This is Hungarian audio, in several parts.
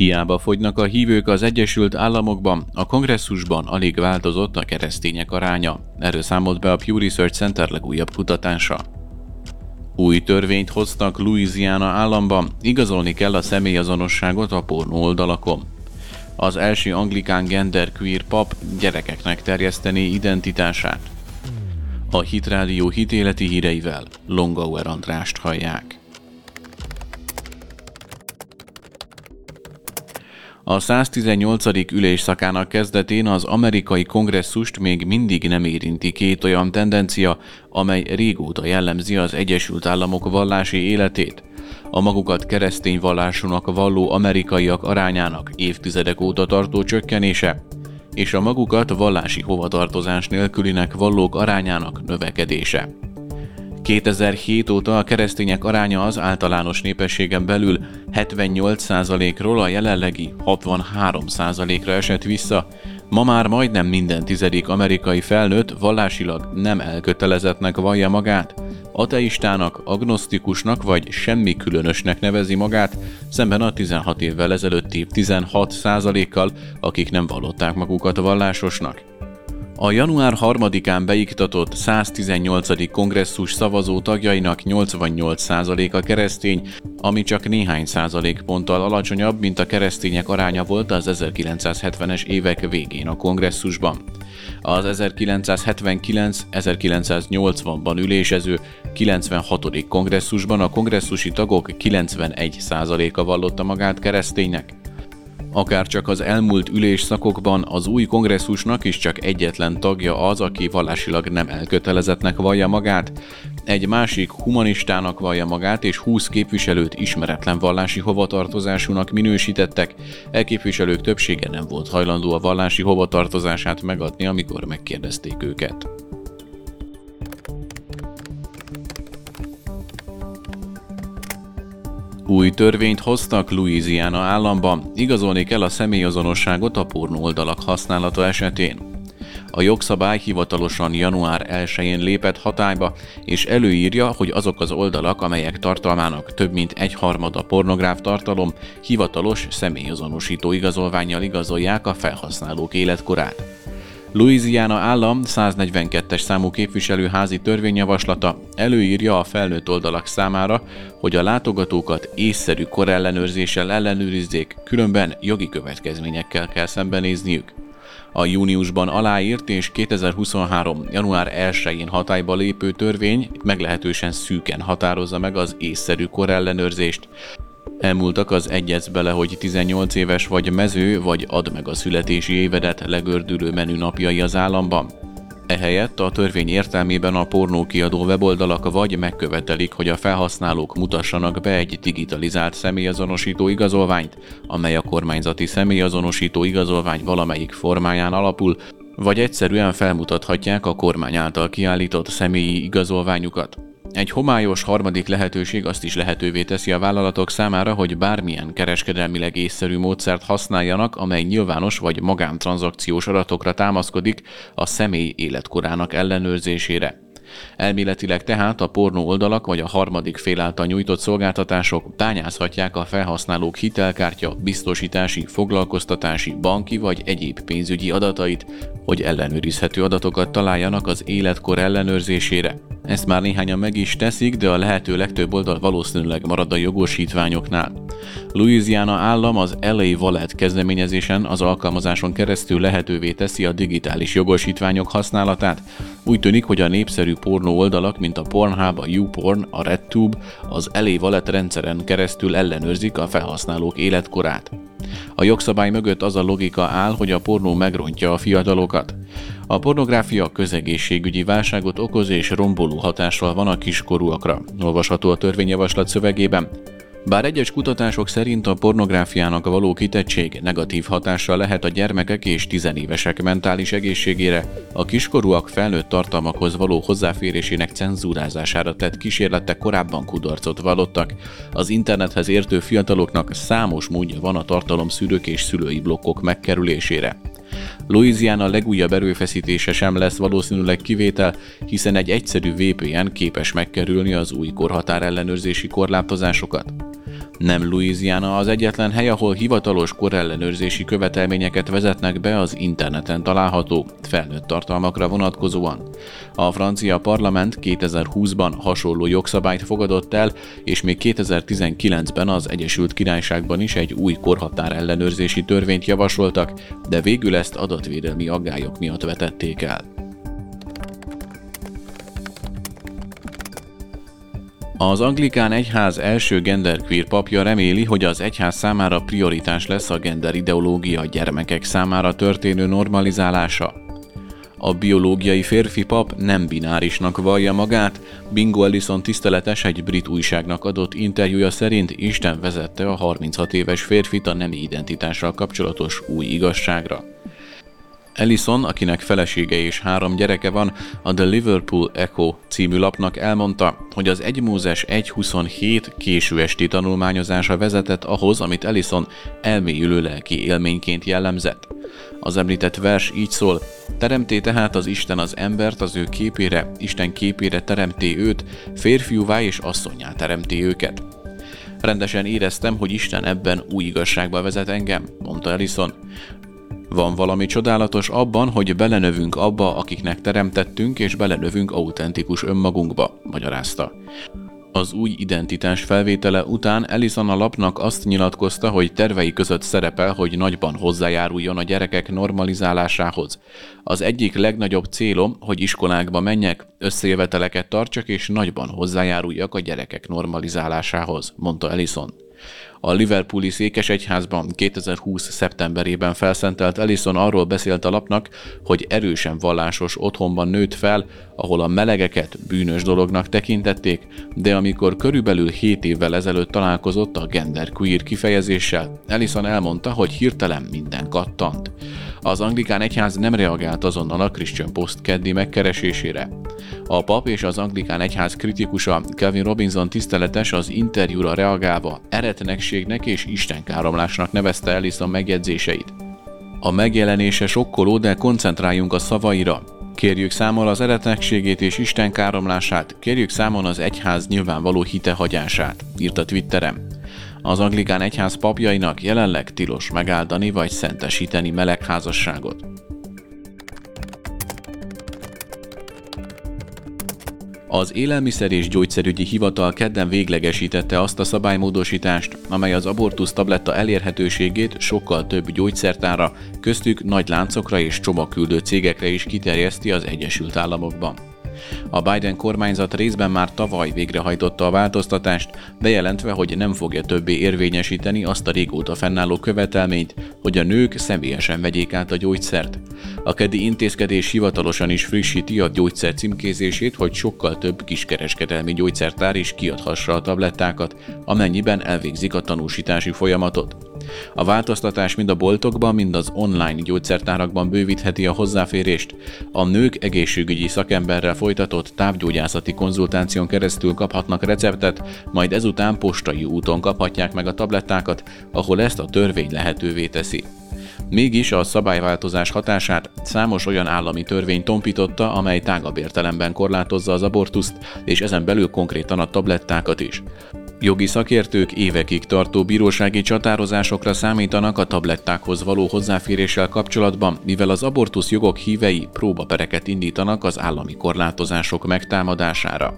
Hiába fogynak a hívők az Egyesült Államokban, a kongresszusban alig változott a keresztények aránya. Erről számolt be a Pew Research Center legújabb kutatása. Új törvényt hoztak Louisiana államban, igazolni kell a személyazonosságot a pornó oldalakon. Az első anglikán genderqueer pap gyerekeknek terjeszteni identitását. A Hitrádió hitéleti híreivel Longauer Andrást hallják. A 118. ülésszakának kezdetén az amerikai kongresszust még mindig nem érinti két olyan tendencia, amely régóta jellemzi az Egyesült Államok vallási életét. A magukat keresztény vallásúnak valló amerikaiak arányának évtizedek óta tartó csökkenése, és a magukat vallási hovatartozás nélkülinek vallók arányának növekedése. 2007 óta a keresztények aránya az általános népességen belül 78%-ról a jelenlegi 63%-ra esett vissza. Ma már majdnem minden tizedik amerikai felnőtt vallásilag nem elkötelezettnek vallja magát, ateistának, agnosztikusnak vagy semmi különösnek nevezi magát, szemben a 16 évvel ezelőtti 16%-kal, akik nem vallották magukat vallásosnak. A január 3-án beiktatott 118. kongresszus szavazó tagjainak 88%-a keresztény, ami csak néhány százalékponttal alacsonyabb, mint a keresztények aránya volt az 1970-es évek végén a kongresszusban. Az 1979-1980-ban ülésező 96. kongresszusban a kongresszusi tagok 91%-a vallotta magát kereszténynek. Akár csak az elmúlt ülésszakokban az új kongresszusnak is csak egyetlen tagja az, aki vallásilag nem elkötelezettnek vallja magát, egy másik humanistának vallja magát, és 20 képviselőt ismeretlen vallási hovatartozásúnak minősítettek, e képviselők többsége nem volt hajlandó a vallási hovatartozását megadni, amikor megkérdezték őket. Új törvényt hoztak Louisiana államban, igazolni kell a személyazonosságot a pornó oldalak használata esetén. A jogszabály hivatalosan január 1-én lépett hatályba, és előírja, hogy azok az oldalak, amelyek tartalmának több mint egyharmada pornográf tartalom, hivatalos személyazonosító igazolványjal igazolják a felhasználók életkorát. Louisiana állam 142-es számú képviselőházi törvényjavaslata előírja a felnőtt oldalak számára, hogy a látogatókat észszerű korellenőrzéssel ellenőrizzék, különben jogi következményekkel kell szembenézniük. A júniusban aláírt és 2023. január 1-én hatályba lépő törvény meglehetősen szűken határozza meg az észszerű korellenőrzést, Elmúltak az egyez bele, hogy 18 éves vagy mező, vagy ad meg a születési évedet legördülő menü napjai az államban. Ehelyett a törvény értelmében a pornókiadó weboldalak vagy megkövetelik, hogy a felhasználók mutassanak be egy digitalizált személyazonosító igazolványt, amely a kormányzati személyazonosító igazolvány valamelyik formáján alapul, vagy egyszerűen felmutathatják a kormány által kiállított személyi igazolványukat. Egy homályos harmadik lehetőség azt is lehetővé teszi a vállalatok számára, hogy bármilyen kereskedelmileg észszerű módszert használjanak, amely nyilvános vagy magántranszakciós adatokra támaszkodik a személy életkorának ellenőrzésére. Elméletileg tehát a pornó oldalak vagy a harmadik fél által nyújtott szolgáltatások bányázhatják a felhasználók hitelkártya, biztosítási, foglalkoztatási, banki vagy egyéb pénzügyi adatait, hogy ellenőrizhető adatokat találjanak az életkor ellenőrzésére. Ezt már néhányan meg is teszik, de a lehető legtöbb oldal valószínűleg marad a jogosítványoknál. Louisiana állam az LA Wallet kezdeményezésen az alkalmazáson keresztül lehetővé teszi a digitális jogosítványok használatát. Úgy tűnik, hogy a népszerű pornó oldalak, mint a Pornhub, a YouPorn, a RedTube, az Wallet rendszeren keresztül ellenőrzik a felhasználók életkorát. A jogszabály mögött az a logika áll, hogy a pornó megrontja a fiatalokat. A pornográfia közegészségügyi válságot okoz és romboló hatással van a kiskorúakra. Olvasható a törvényjavaslat szövegében. Bár egyes kutatások szerint a pornográfiának való kitettség negatív hatással lehet a gyermekek és tizenévesek mentális egészségére, a kiskorúak felnőtt tartalmakhoz való hozzáférésének cenzúrázására tett kísérletek korábban kudarcot vallottak. Az internethez értő fiataloknak számos módja van a tartalomszűrők és szülői blokkok megkerülésére. Louisiana legújabb erőfeszítése sem lesz valószínűleg kivétel, hiszen egy egyszerű VPN képes megkerülni az új korhatár ellenőrzési korlátozásokat. Nem Louisiana az egyetlen hely, ahol hivatalos korellenőrzési követelményeket vezetnek be az interneten található, felnőtt tartalmakra vonatkozóan. A francia parlament 2020-ban hasonló jogszabályt fogadott el, és még 2019-ben az Egyesült Királyságban is egy új korhatár ellenőrzési törvényt javasoltak, de végül ezt adatvédelmi aggályok miatt vetették el. Az anglikán egyház első genderqueer papja reméli, hogy az egyház számára prioritás lesz a gender ideológia gyermekek számára történő normalizálása. A biológiai férfi pap nem binárisnak vallja magát, Bingo Ellison tiszteletes egy brit újságnak adott interjúja szerint Isten vezette a 36 éves férfit a nemi identitással kapcsolatos új igazságra. Ellison, akinek felesége és három gyereke van, a The Liverpool Echo című lapnak elmondta, hogy az 1 Mózes 1.27 késő esti tanulmányozása vezetett ahhoz, amit Ellison elmélyülő lelki élményként jellemzett. Az említett vers így szól, teremté tehát az Isten az embert az ő képére, Isten képére teremté őt, férfiúvá és asszonyá teremté őket. Rendesen éreztem, hogy Isten ebben új igazságba vezet engem, mondta Ellison. Van valami csodálatos abban, hogy belenövünk abba, akiknek teremtettünk, és belenövünk autentikus önmagunkba, magyarázta. Az új identitás felvétele után Ellison a lapnak azt nyilatkozta, hogy tervei között szerepel, hogy nagyban hozzájáruljon a gyerekek normalizálásához. Az egyik legnagyobb célom, hogy iskolákba menjek, összejöveteleket tartsak és nagyban hozzájáruljak a gyerekek normalizálásához, mondta Ellison. A Liverpooli székesegyházban 2020. szeptemberében felszentelt Ellison arról beszélt a lapnak, hogy erősen vallásos otthonban nőtt fel, ahol a melegeket bűnös dolognak tekintették, de amikor körülbelül 7 évvel ezelőtt találkozott a genderqueer kifejezéssel, Ellison elmondta, hogy hirtelen minden kattant. Az anglikán egyház nem reagált azonnal a Christian Post keddi megkeresésére. A pap és az anglikán egyház kritikusa Kevin Robinson tiszteletes az interjúra reagálva eretnekségnek és istenkáromlásnak nevezte Ellison megjegyzéseit. A megjelenése sokkoló, de koncentráljunk a szavaira. Kérjük számon az eretnekségét és Isten káromlását, kérjük számon az egyház nyilvánvaló hitehagyását, írta Twitterem. Az anglikán egyház papjainak jelenleg tilos megáldani vagy szentesíteni melegházasságot. Az Élelmiszer és Gyógyszerügyi Hivatal kedden véglegesítette azt a szabálymódosítást, amely az abortusz tabletta elérhetőségét sokkal több gyógyszertára, köztük nagy láncokra és csomagküldő cégekre is kiterjeszti az Egyesült Államokban. A Biden kormányzat részben már tavaly végrehajtotta a változtatást, bejelentve, hogy nem fogja többé érvényesíteni azt a régóta fennálló követelményt, hogy a nők személyesen vegyék át a gyógyszert. A kedi intézkedés hivatalosan is frissíti a gyógyszer címkézését, hogy sokkal több kiskereskedelmi gyógyszertár is kiadhassa a tablettákat, amennyiben elvégzik a tanúsítási folyamatot. A változtatás mind a boltokban, mind az online gyógyszertárakban bővítheti a hozzáférést. A nők egészségügyi szakemberrel folytatott távgyógyászati konzultáción keresztül kaphatnak receptet, majd ezután postai úton kaphatják meg a tablettákat, ahol ezt a törvény lehetővé teszi. Mégis a szabályváltozás hatását számos olyan állami törvény tompította, amely tágabb értelemben korlátozza az abortuszt, és ezen belül konkrétan a tablettákat is. Jogi szakértők évekig tartó bírósági csatározásokra számítanak a tablettákhoz való hozzáféréssel kapcsolatban, mivel az abortusz jogok hívei próbapereket indítanak az állami korlátozások megtámadására.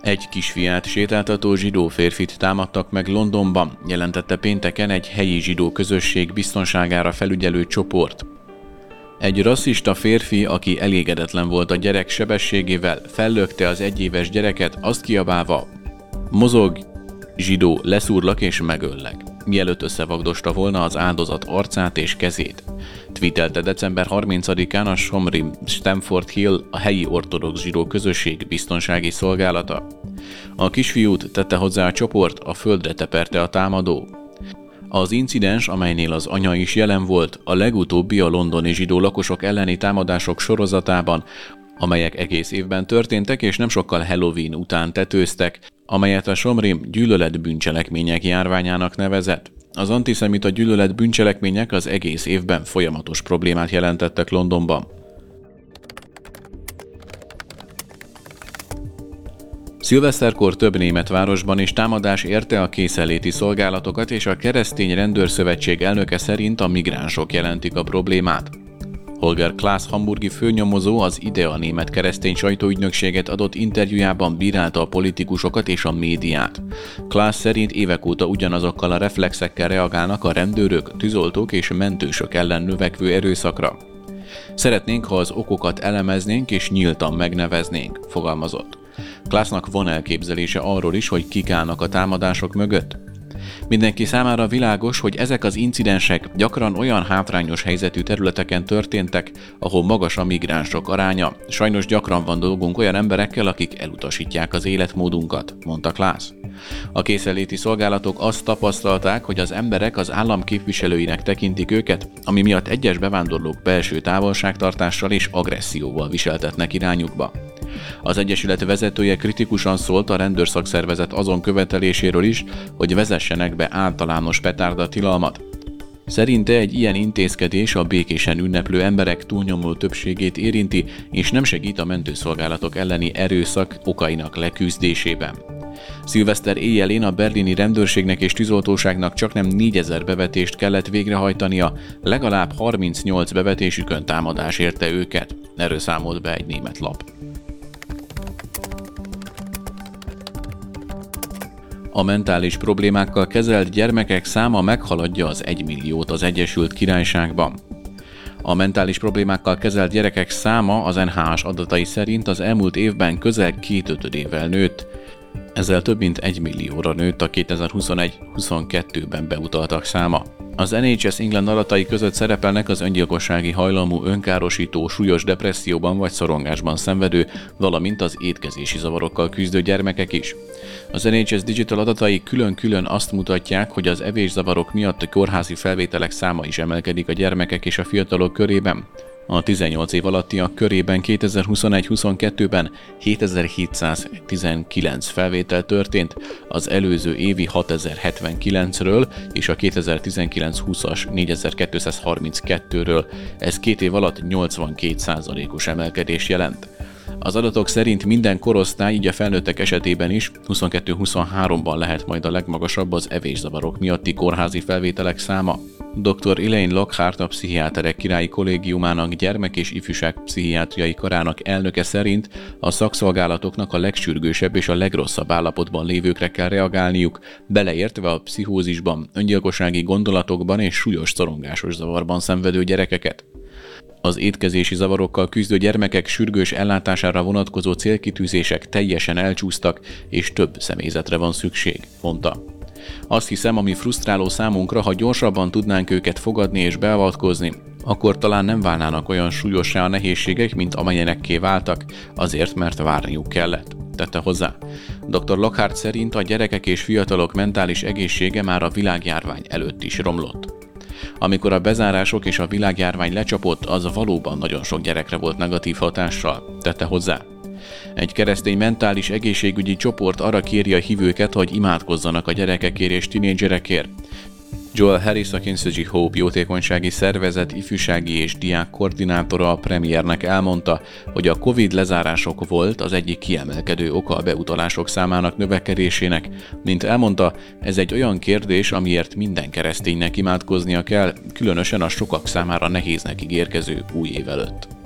Egy kisfiát sétáltató zsidó férfit támadtak meg Londonban, jelentette pénteken egy helyi zsidó közösség biztonságára felügyelő csoport. Egy rasszista férfi, aki elégedetlen volt a gyerek sebességével, fellökte az egyéves gyereket, azt kiabálva, mozog, zsidó, leszúrlak és megöllek, mielőtt összevagdosta volna az áldozat arcát és kezét. Twittelte december 30-án a Somrim Stamford Hill a helyi ortodox zsidó közösség biztonsági szolgálata. A kisfiút tette hozzá a csoport, a földre teperte a támadó, az incidens, amelynél az anya is jelen volt, a legutóbbi a londoni zsidó lakosok elleni támadások sorozatában, amelyek egész évben történtek, és nem sokkal Halloween után tetőztek, amelyet a Somrim gyűlölet bűncselekmények járványának nevezett. Az antiszemita gyűlölet bűncselekmények az egész évben folyamatos problémát jelentettek Londonban. Szilveszterkor több német városban is támadás érte a készenléti szolgálatokat, és a keresztény rendőrszövetség elnöke szerint a migránsok jelentik a problémát. Holger Klaas hamburgi főnyomozó az IDEA német keresztény sajtóügynökséget adott interjújában bírálta a politikusokat és a médiát. Klaas szerint évek óta ugyanazokkal a reflexekkel reagálnak a rendőrök, tűzoltók és mentősök ellen növekvő erőszakra. Szeretnénk, ha az okokat elemeznénk és nyíltan megneveznénk, fogalmazott. Klaasnak van elképzelése arról is, hogy kik állnak a támadások mögött? Mindenki számára világos, hogy ezek az incidensek gyakran olyan hátrányos helyzetű területeken történtek, ahol magas a migránsok aránya. Sajnos gyakran van dolgunk olyan emberekkel, akik elutasítják az életmódunkat, mondta Klász. A készeléti szolgálatok azt tapasztalták, hogy az emberek az állam képviselőinek tekintik őket, ami miatt egyes bevándorlók belső távolságtartással és agresszióval viseltetnek irányukba. Az Egyesület vezetője kritikusan szólt a rendőrszakszervezet azon követeléséről is, hogy vezessenek be általános petárda tilalmat. Szerinte egy ilyen intézkedés a békésen ünneplő emberek túlnyomó többségét érinti, és nem segít a mentőszolgálatok elleni erőszak okainak leküzdésében. Szilveszter éjjelén a berlini rendőrségnek és tűzoltóságnak csak nem 4000 bevetést kellett végrehajtania, legalább 38 bevetésükön támadás érte őket. Erről számolt be egy német lap. A mentális problémákkal kezelt gyermekek száma meghaladja az 1 milliót az Egyesült Királyságban. A mentális problémákkal kezelt gyerekek száma az NHS adatai szerint az elmúlt évben közel két ötödével nőtt, ezzel több mint 1 millióra nőtt a 2021-22-ben beutaltak száma. Az NHS England adatai között szerepelnek az öngyilkossági hajlamú, önkárosító, súlyos depresszióban vagy szorongásban szenvedő, valamint az étkezési zavarokkal küzdő gyermekek is. Az NHS Digital adatai külön-külön azt mutatják, hogy az evészavarok miatt a kórházi felvételek száma is emelkedik a gyermekek és a fiatalok körében. A 18 év alattiak körében 2021-22-ben 7719 felvétel történt, az előző évi 6079-ről és a 2019-20-as 4232-ről. Ez két év alatt 82%-os emelkedés jelent. Az adatok szerint minden korosztály, így a felnőttek esetében is 22-23-ban lehet majd a legmagasabb az evészavarok miatti kórházi felvételek száma. Dr. Elaine Lockhart a Pszichiáterek Királyi Kollégiumának gyermek- és ifjúság pszichiátriai karának elnöke szerint a szakszolgálatoknak a legsürgősebb és a legrosszabb állapotban lévőkre kell reagálniuk, beleértve a pszichózisban, öngyilkossági gondolatokban és súlyos szorongásos zavarban szenvedő gyerekeket. Az étkezési zavarokkal küzdő gyermekek sürgős ellátására vonatkozó célkitűzések teljesen elcsúsztak, és több személyzetre van szükség, mondta. Azt hiszem, ami frusztráló számunkra, ha gyorsabban tudnánk őket fogadni és beavatkozni, akkor talán nem válnának olyan súlyossá a nehézségek, mint amilyenekké váltak, azért, mert várniuk kellett tette hozzá. Dr. Lockhart szerint a gyerekek és fiatalok mentális egészsége már a világjárvány előtt is romlott. Amikor a bezárások és a világjárvány lecsapott, az valóban nagyon sok gyerekre volt negatív hatással, tette hozzá. Egy keresztény mentális egészségügyi csoport arra kéri a hívőket, hogy imádkozzanak a gyerekekért és tinédzserekért. Joel Harris, a Kinsey Hope jótékonysági szervezet ifjúsági és diák koordinátora a premiernek elmondta, hogy a Covid lezárások volt az egyik kiemelkedő oka a beutalások számának növekedésének. Mint elmondta, ez egy olyan kérdés, amiért minden kereszténynek imádkoznia kell, különösen a sokak számára nehéznek ígérkező új év előtt.